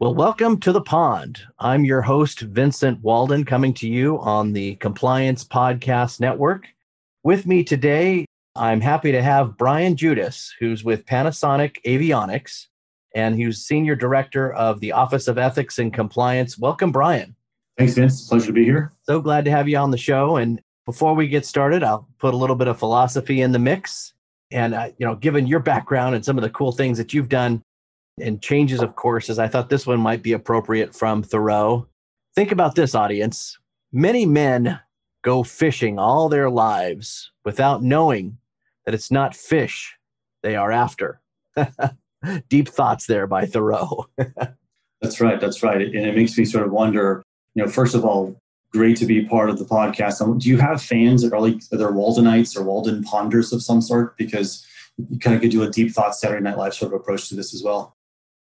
Well, welcome to the pond. I'm your host, Vincent Walden, coming to you on the Compliance Podcast Network. With me today, I'm happy to have Brian Judas, who's with Panasonic Avionics, and he's Senior Director of the Office of Ethics and Compliance. Welcome, Brian. Thanks, Vince. Pleasure to be here. So glad to have you on the show. And before we get started, I'll put a little bit of philosophy in the mix. And, uh, you know, given your background and some of the cool things that you've done, and changes of courses, I thought this one might be appropriate from Thoreau. Think about this, audience. Many men go fishing all their lives without knowing that it's not fish they are after. Deep thoughts there by Thoreau. that's right. That's right. And it makes me sort of wonder, you know, first of all, great to be part of the podcast. Um, do you have fans that are like, are there Waldenites or Walden Ponders of some sort? Because you kind of could do a deep thought Saturday Night Live sort of approach to this as well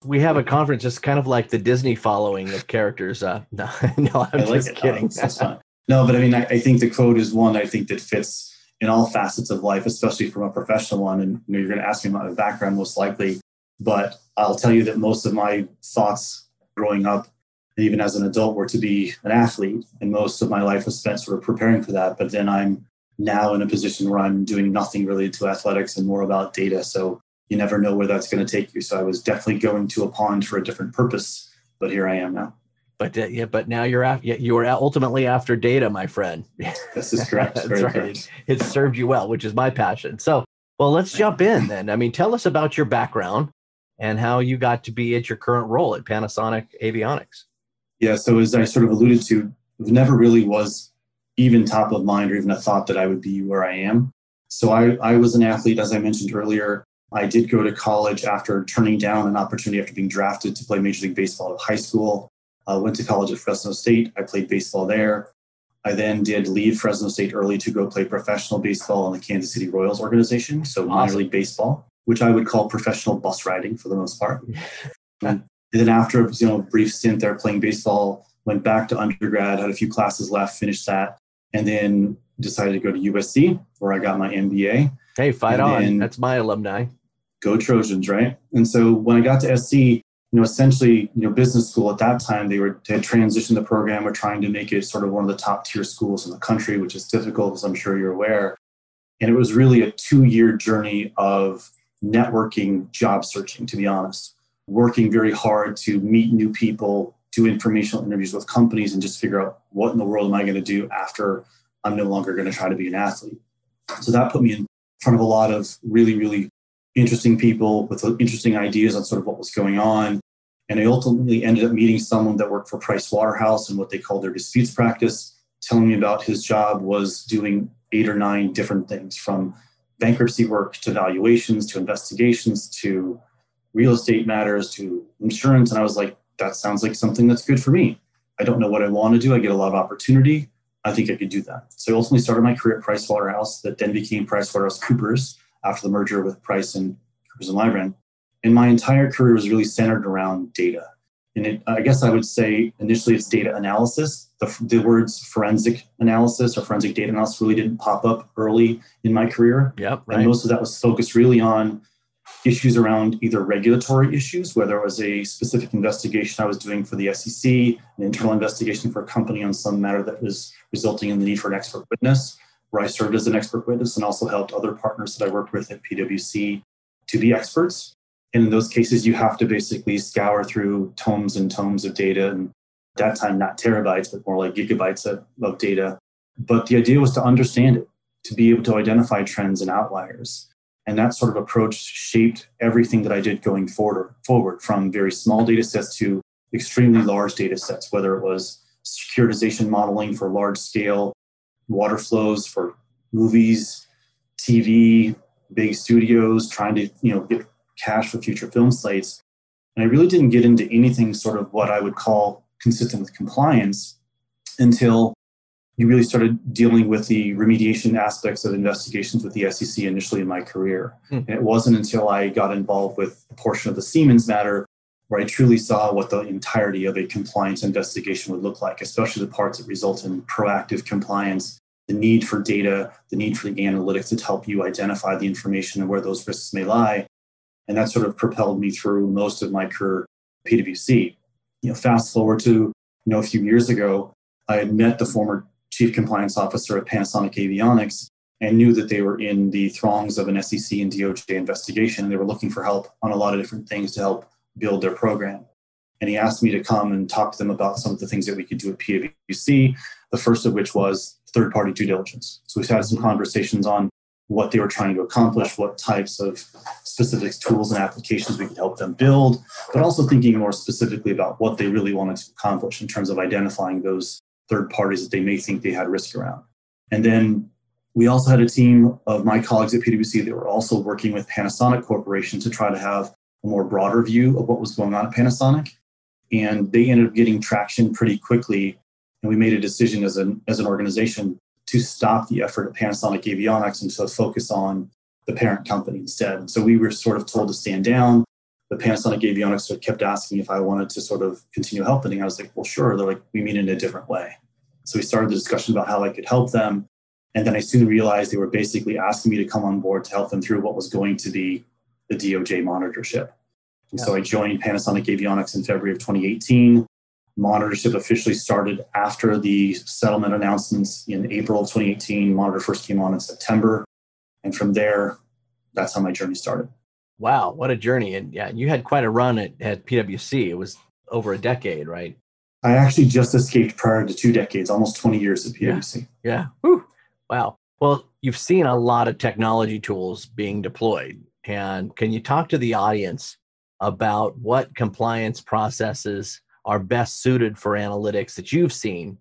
we have a conference just kind of like the Disney following of characters. Uh, no, no, I'm just kidding. Oh, no, but I mean, I, I, think the quote is one I think that fits in all facets of life, especially from a professional one. And you know, you're going to ask me about my background most likely, but I'll tell you that most of my thoughts growing up, and even as an adult, were to be an athlete, and most of my life was spent sort of preparing for that. But then I'm now in a position where I'm doing nothing related to athletics and more about data. So you never know where that's going to take you. So I was definitely going to a pond for a different purpose, but here I am now. But uh, yeah, but now you're after you are ultimately after data, my friend. This is correct. That's right. Correct. It, it served you well, which is my passion. So, well, let's jump in then. I mean, tell us about your background and how you got to be at your current role at Panasonic Avionics. Yeah. So as I sort of alluded to, never really was even top of mind or even a thought that I would be where I am. So I, I was an athlete, as I mentioned earlier. I did go to college after turning down an opportunity after being drafted to play Major League Baseball at high school. Uh, went to college at Fresno State. I played baseball there. I then did leave Fresno State early to go play professional baseball in the Kansas City Royals organization, so awesome. minor league baseball, which I would call professional bus riding for the most part. and then after you know a brief stint there playing baseball, went back to undergrad, had a few classes left, finished that, and then decided to go to USC where I got my MBA. Hey, fight on! That's my alumni go Trojans, right? And so when I got to SC, you know, essentially, you know, business school at that time, they were they transitioned the program, were trying to make it sort of one of the top tier schools in the country, which is difficult, as I'm sure you're aware. And it was really a two year journey of networking, job searching, to be honest, working very hard to meet new people, do informational interviews with companies, and just figure out what in the world am I going to do after I'm no longer going to try to be an athlete. So that put me in front of a lot of really, really interesting people with uh, interesting ideas on sort of what was going on. And I ultimately ended up meeting someone that worked for Price Waterhouse and what they call their disputes practice, telling me about his job was doing eight or nine different things from bankruptcy work to valuations to investigations to real estate matters to insurance. And I was like, that sounds like something that's good for me. I don't know what I want to do. I get a lot of opportunity. I think I could do that. So I ultimately started my career at Price Waterhouse that then became Price Waterhouse Coopers after the merger with Price and Coopers and Lybrand. And my entire career was really centered around data. And it, I guess I would say initially it's data analysis. The, the words forensic analysis or forensic data analysis really didn't pop up early in my career. Yep, right. And most of that was focused really on issues around either regulatory issues, whether it was a specific investigation I was doing for the SEC, an internal investigation for a company on some matter that was resulting in the need for an expert witness, where I served as an expert witness and also helped other partners that I worked with at PwC to be experts. And in those cases, you have to basically scour through tomes and tomes of data. And at that time, not terabytes, but more like gigabytes of, of data. But the idea was to understand it, to be able to identify trends and outliers. And that sort of approach shaped everything that I did going forward, forward from very small data sets to extremely large data sets, whether it was securitization modeling for large scale water flows for movies, TV, big studios trying to you know get cash for future film slates. And I really didn't get into anything sort of what I would call consistent with compliance until you really started dealing with the remediation aspects of investigations with the SEC initially in my career. Hmm. And it wasn't until I got involved with a portion of the Siemens matter where I truly saw what the entirety of a compliance investigation would look like, especially the parts that result in proactive compliance, the need for data, the need for the analytics to help you identify the information and where those risks may lie. And that sort of propelled me through most of my career at PwC. You know, fast forward to you know a few years ago, I had met the former chief compliance officer at Panasonic Avionics and knew that they were in the throngs of an SEC and DOJ investigation, and they were looking for help on a lot of different things to help build their program. And he asked me to come and talk to them about some of the things that we could do at PwC, the first of which was third party due diligence. So we've had some conversations on what they were trying to accomplish, what types of specific tools and applications we could help them build, but also thinking more specifically about what they really wanted to accomplish in terms of identifying those third parties that they may think they had risk around. And then we also had a team of my colleagues at PwC that were also working with Panasonic Corporation to try to have a more broader view of what was going on at Panasonic. And they ended up getting traction pretty quickly. And we made a decision as an, as an organization to stop the effort at Panasonic Avionics and to focus on the parent company instead. So we were sort of told to stand down. The Panasonic Avionics kept asking if I wanted to sort of continue helping. I was like, well, sure. They're like, we mean in a different way. So we started the discussion about how I could help them. And then I soon realized they were basically asking me to come on board to help them through what was going to be the DOJ monitorship. And yeah. so I joined Panasonic Avionics in February of 2018. Monitorship officially started after the settlement announcements in April of 2018. Monitor first came on in September. And from there, that's how my journey started. Wow, what a journey. And yeah, you had quite a run at, at PwC. It was over a decade, right? I actually just escaped prior to two decades, almost 20 years at PwC. Yeah. yeah. Wow. Well, you've seen a lot of technology tools being deployed. And can you talk to the audience about what compliance processes are best suited for analytics that you've seen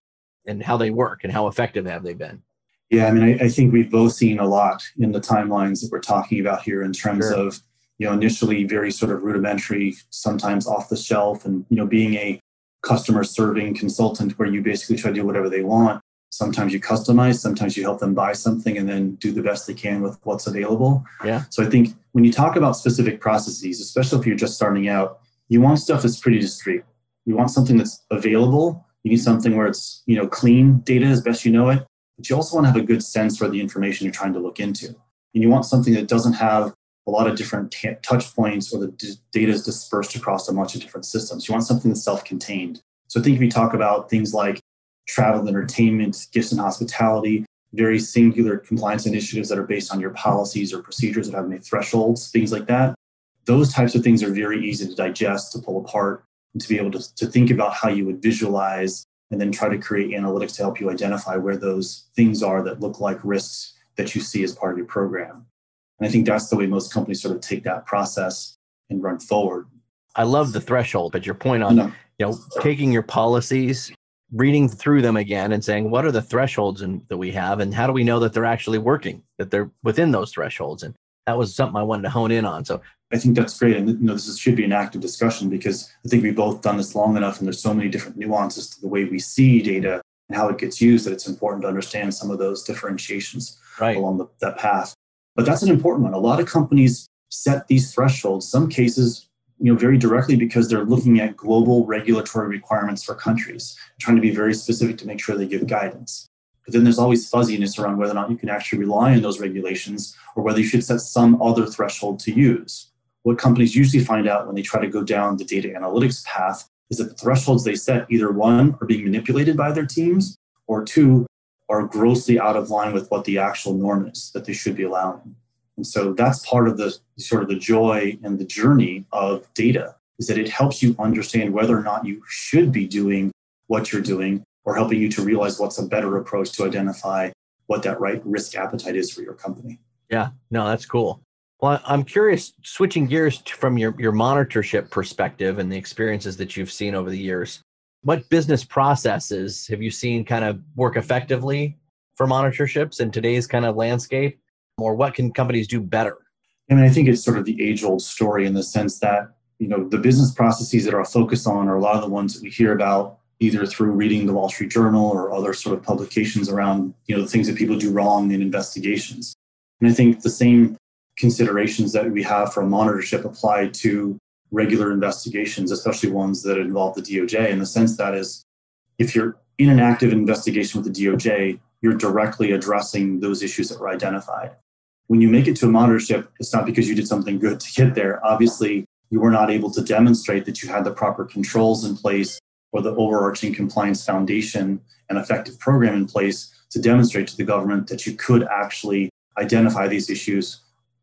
and how they work and how effective have they been? Yeah, I mean, I, I think we've both seen a lot in the timelines that we're talking about here in terms sure. of, you know, initially very sort of rudimentary, sometimes off the shelf, and, you know, being a customer serving consultant where you basically try to do whatever they want. Sometimes you customize, sometimes you help them buy something and then do the best they can with what's available. Yeah. So I think when you talk about specific processes, especially if you're just starting out, you want stuff that's pretty discreet. You want something that's available. You need something where it's, you know, clean data as best you know it, but you also want to have a good sense for the information you're trying to look into. And you want something that doesn't have a lot of different t- touch points or the d- data is dispersed across a bunch of different systems. You want something that's self contained. So I think if you talk about things like travel and entertainment, gifts and hospitality, very singular compliance initiatives that are based on your policies or procedures that have many thresholds, things like that. Those types of things are very easy to digest, to pull apart, and to be able to, to think about how you would visualize and then try to create analytics to help you identify where those things are that look like risks that you see as part of your program. And I think that's the way most companies sort of take that process and run forward. I love the threshold, but your point on you know taking your policies, reading through them again, and saying what are the thresholds in, that we have, and how do we know that they're actually working, that they're within those thresholds, and that was something I wanted to hone in on. So I think that's great, and you know this is, should be an active discussion because I think we've both done this long enough, and there's so many different nuances to the way we see data and how it gets used that it's important to understand some of those differentiations right. along the, that path. But that's an important one. A lot of companies set these thresholds, some cases, you know, very directly because they're looking at global regulatory requirements for countries, trying to be very specific to make sure they give guidance. But then there's always fuzziness around whether or not you can actually rely on those regulations or whether you should set some other threshold to use. What companies usually find out when they try to go down the data analytics path is that the thresholds they set either one are being manipulated by their teams or two are grossly out of line with what the actual norm is that they should be allowing. And so that's part of the sort of the joy and the journey of data is that it helps you understand whether or not you should be doing what you're doing or helping you to realize what's a better approach to identify what that right risk appetite is for your company. Yeah, no, that's cool. Well, I'm curious, switching gears from your, your monitorship perspective and the experiences that you've seen over the years, what business processes have you seen kind of work effectively for monitorships in today's kind of landscape? Or what can companies do better? I mean, I think it's sort of the age old story in the sense that, you know, the business processes that are focused on are a lot of the ones that we hear about either through reading the Wall Street Journal or other sort of publications around you know the things that people do wrong in investigations. And I think the same considerations that we have for monitorship apply to regular investigations, especially ones that involve the DOJ, in the sense that is if you're in an active investigation with the DOJ, you're directly addressing those issues that were identified. When you make it to a monitorship, it's not because you did something good to get there. Obviously, you were not able to demonstrate that you had the proper controls in place or the overarching compliance foundation and effective program in place to demonstrate to the government that you could actually identify these issues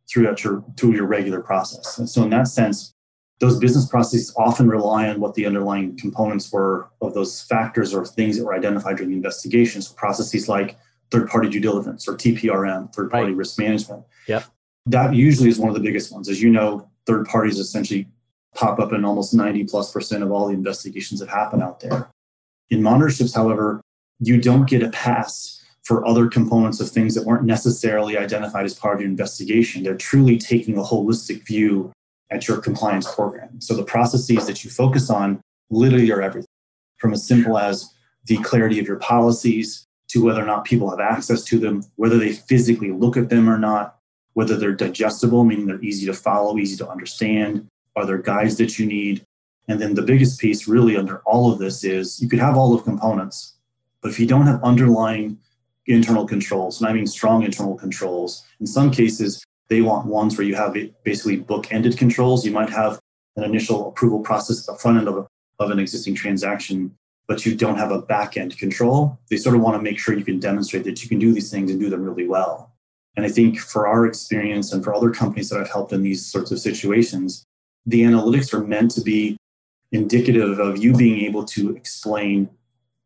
throughout your through your regular process. And so in that sense, those business processes often rely on what the underlying components were of those factors or things that were identified during the investigation. So processes like third-party due diligence or TPRM, third-party right. risk management. Yep. That usually is one of the biggest ones. As you know, third parties essentially pop up in almost 90 plus percent of all the investigations that happen out there. In monitorships, however, you don't get a pass for other components of things that weren't necessarily identified as part of your investigation. They're truly taking a holistic view at your compliance program. So the processes that you focus on literally are everything from as simple as the clarity of your policies to whether or not people have access to them, whether they physically look at them or not, whether they're digestible, meaning they're easy to follow, easy to understand, are there guides that you need? And then the biggest piece, really, under all of this is you could have all of components, but if you don't have underlying internal controls, and I mean strong internal controls, in some cases, they want ones where you have basically book-ended controls. You might have an initial approval process at the front end of, a, of an existing transaction, but you don't have a back-end control. They sort of want to make sure you can demonstrate that you can do these things and do them really well. And I think for our experience and for other companies that I've helped in these sorts of situations, the analytics are meant to be indicative of you being able to explain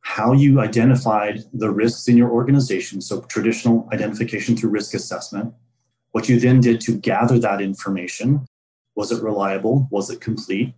how you identified the risks in your organization. So, traditional identification through risk assessment. What you then did to gather that information was it reliable? Was it complete?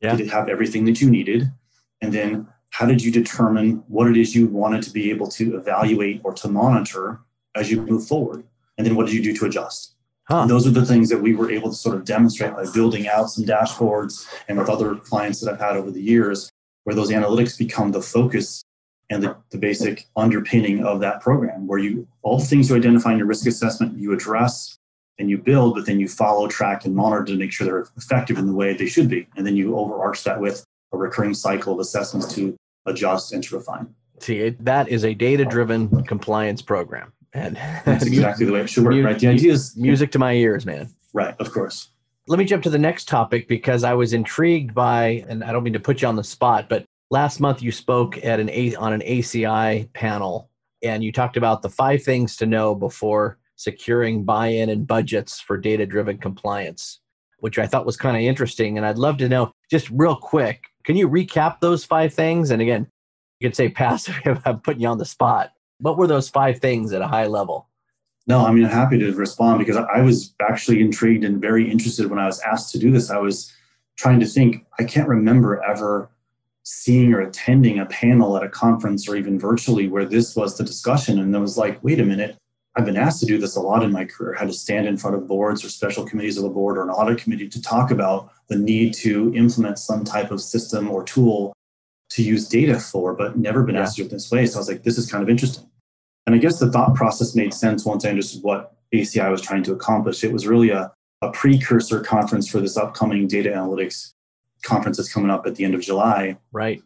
Yeah. Did it have everything that you needed? And then, how did you determine what it is you wanted to be able to evaluate or to monitor as you move forward? And then, what did you do to adjust? Huh. those are the things that we were able to sort of demonstrate by building out some dashboards and with other clients that I've had over the years, where those analytics become the focus and the, the basic underpinning of that program, where you all the things you identify in your risk assessment, you address and you build, but then you follow, track, and monitor to make sure they're effective in the way they should be. And then you overarch that with a recurring cycle of assessments to adjust and to refine. See, that is a data driven compliance program. And that's exactly the way it should work, right? The idea is music to my ears, man. Right, of course. Let me jump to the next topic because I was intrigued by, and I don't mean to put you on the spot, but last month you spoke at an A, on an ACI panel, and you talked about the five things to know before securing buy-in and budgets for data-driven compliance, which I thought was kind of interesting. And I'd love to know, just real quick, can you recap those five things? And again, you could say pass if I'm putting you on the spot. What were those five things at a high level? No, I mean, I'm happy to respond because I was actually intrigued and very interested when I was asked to do this. I was trying to think, I can't remember ever seeing or attending a panel at a conference or even virtually where this was the discussion. And I was like, wait a minute, I've been asked to do this a lot in my career, how to stand in front of boards or special committees of a board or an audit committee to talk about the need to implement some type of system or tool to use data for, but never been asked to do it this way. So I was like, this is kind of interesting. And I guess the thought process made sense once I understood what ACI was trying to accomplish. It was really a, a precursor conference for this upcoming data analytics conference that's coming up at the end of July. Right.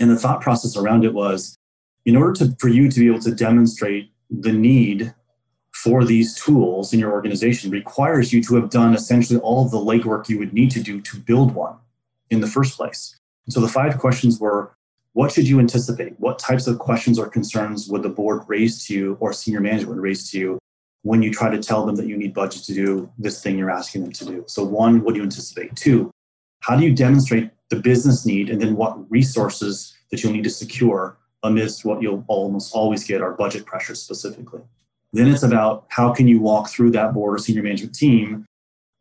And the thought process around it was in order to, for you to be able to demonstrate the need for these tools in your organization requires you to have done essentially all of the legwork you would need to do to build one in the first place. And so the five questions were what should you anticipate? What types of questions or concerns would the board raise to you or senior management raise to you when you try to tell them that you need budget to do this thing you're asking them to do? So, one, what do you anticipate? Two, how do you demonstrate the business need and then what resources that you'll need to secure amidst what you'll almost always get are budget pressures specifically? Then it's about how can you walk through that board or senior management team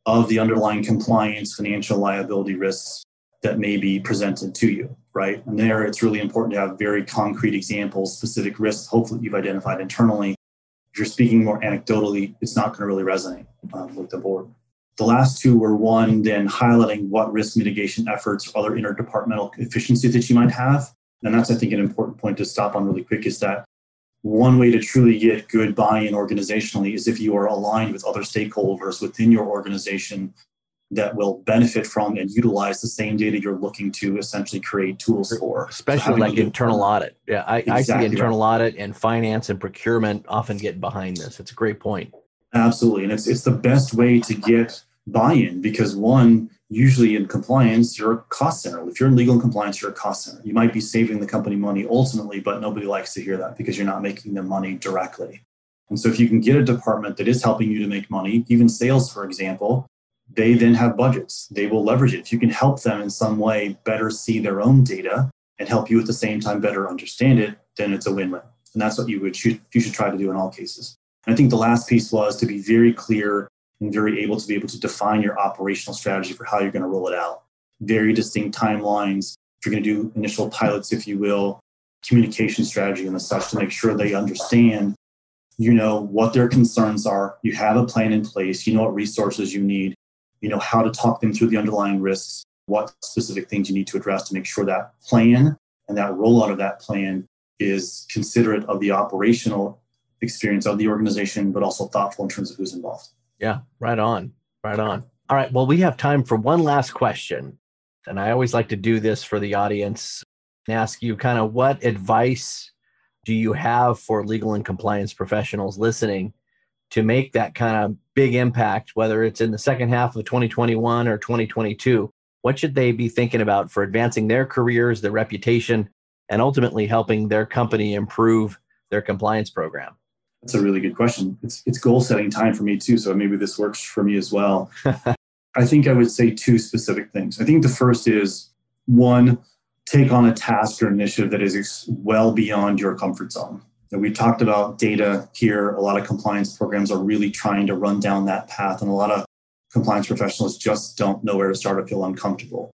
of the underlying compliance, financial liability risks that may be presented to you, right? And there it's really important to have very concrete examples, specific risks, hopefully you've identified internally. If you're speaking more anecdotally, it's not going to really resonate um, with the board. The last two were one, then highlighting what risk mitigation efforts or other interdepartmental efficiencies that you might have And that's, I think, an important point to stop on really quick is that one way to truly get good buy in organizationally is if you are aligned with other stakeholders within your organization that will benefit from and utilize the same data you're looking to essentially create tools for. Especially so like internal audit. Yeah, I, exactly I see internal right. audit and finance and procurement often get behind this. It's a great point. Absolutely. And it's it's the best way to get buy-in because one, usually in compliance, you're a cost center. If you're in legal and compliance, you're a cost center. You might be saving the company money ultimately, but nobody likes to hear that because you're not making them money directly. And so if you can get a department that is helping you to make money, even sales, for example, they then have budgets. They will leverage it. If you can help them in some way better see their own data and help you at the same time better understand it, then it's a win-win. And that's what you would should, you should try to do in all cases. And I think the last piece was to be very clear and very able to be able to define your operational strategy for how you're going to roll it out. Very distinct timelines. If you're going to do initial pilots, if you will, communication strategy and the such to make sure they understand, you know, what their concerns are. You have a plan in place. You know what resources you need. You know how to talk them through the underlying risks. What specific things you need to address to make sure that plan and that rollout of that plan is considerate of the operational experience of the organization, but also thoughtful in terms of who's involved. Yeah, right on. Right on. All right. Well, we have time for one last question. And I always like to do this for the audience and ask you kind of what advice do you have for legal and compliance professionals listening to make that kind of big impact, whether it's in the second half of 2021 or 2022? What should they be thinking about for advancing their careers, their reputation, and ultimately helping their company improve their compliance program? That's a really good question. It's it's goal setting time for me too, so maybe this works for me as well. I think I would say two specific things. I think the first is one, take on a task or initiative that is well beyond your comfort zone. And we talked about data here. A lot of compliance programs are really trying to run down that path, and a lot of compliance professionals just don't know where to start or feel uncomfortable.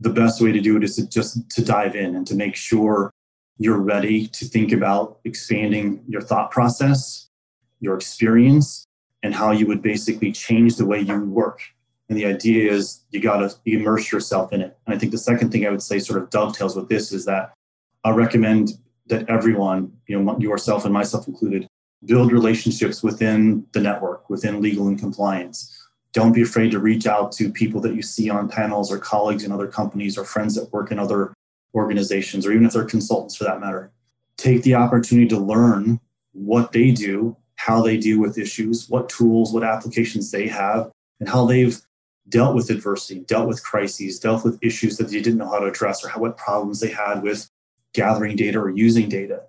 The best way to do it is to just to dive in and to make sure you're ready to think about expanding your thought process, your experience, and how you would basically change the way you work. And the idea is you got to immerse yourself in it. And I think the second thing I would say sort of dovetails with this is that I recommend that everyone, you know, yourself and myself included, build relationships within the network, within legal and compliance. Don't be afraid to reach out to people that you see on panels or colleagues in other companies or friends that work in other organizations, or even if they're consultants for that matter, take the opportunity to learn what they do, how they deal with issues, what tools, what applications they have, and how they've dealt with adversity, dealt with crises, dealt with issues that they didn't know how to address, or how, what problems they had with gathering data or using data.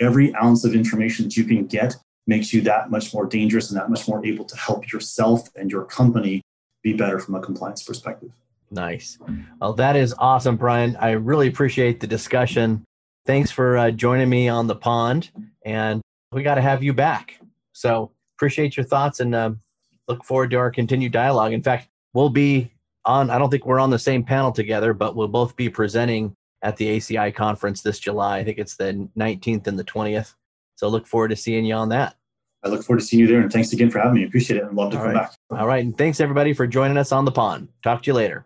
Every ounce of information that you can get makes you that much more dangerous and that much more able to help yourself and your company be better from a compliance perspective. Nice. Well, that is awesome, Brian. I really appreciate the discussion. Thanks for uh, joining me on the pond, and we got to have you back. So appreciate your thoughts and uh, look forward to our continued dialogue. In fact, we'll be on. I don't think we're on the same panel together, but we'll both be presenting at the ACI conference this July. I think it's the 19th and the 20th. So look forward to seeing you on that. I look forward to seeing you there, and thanks again for having me. Appreciate it, and love to All come right. back. All right, and thanks everybody for joining us on the pond. Talk to you later.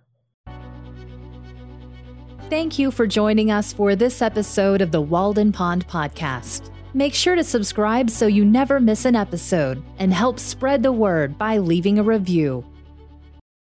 Thank you for joining us for this episode of the Walden Pond Podcast. Make sure to subscribe so you never miss an episode and help spread the word by leaving a review.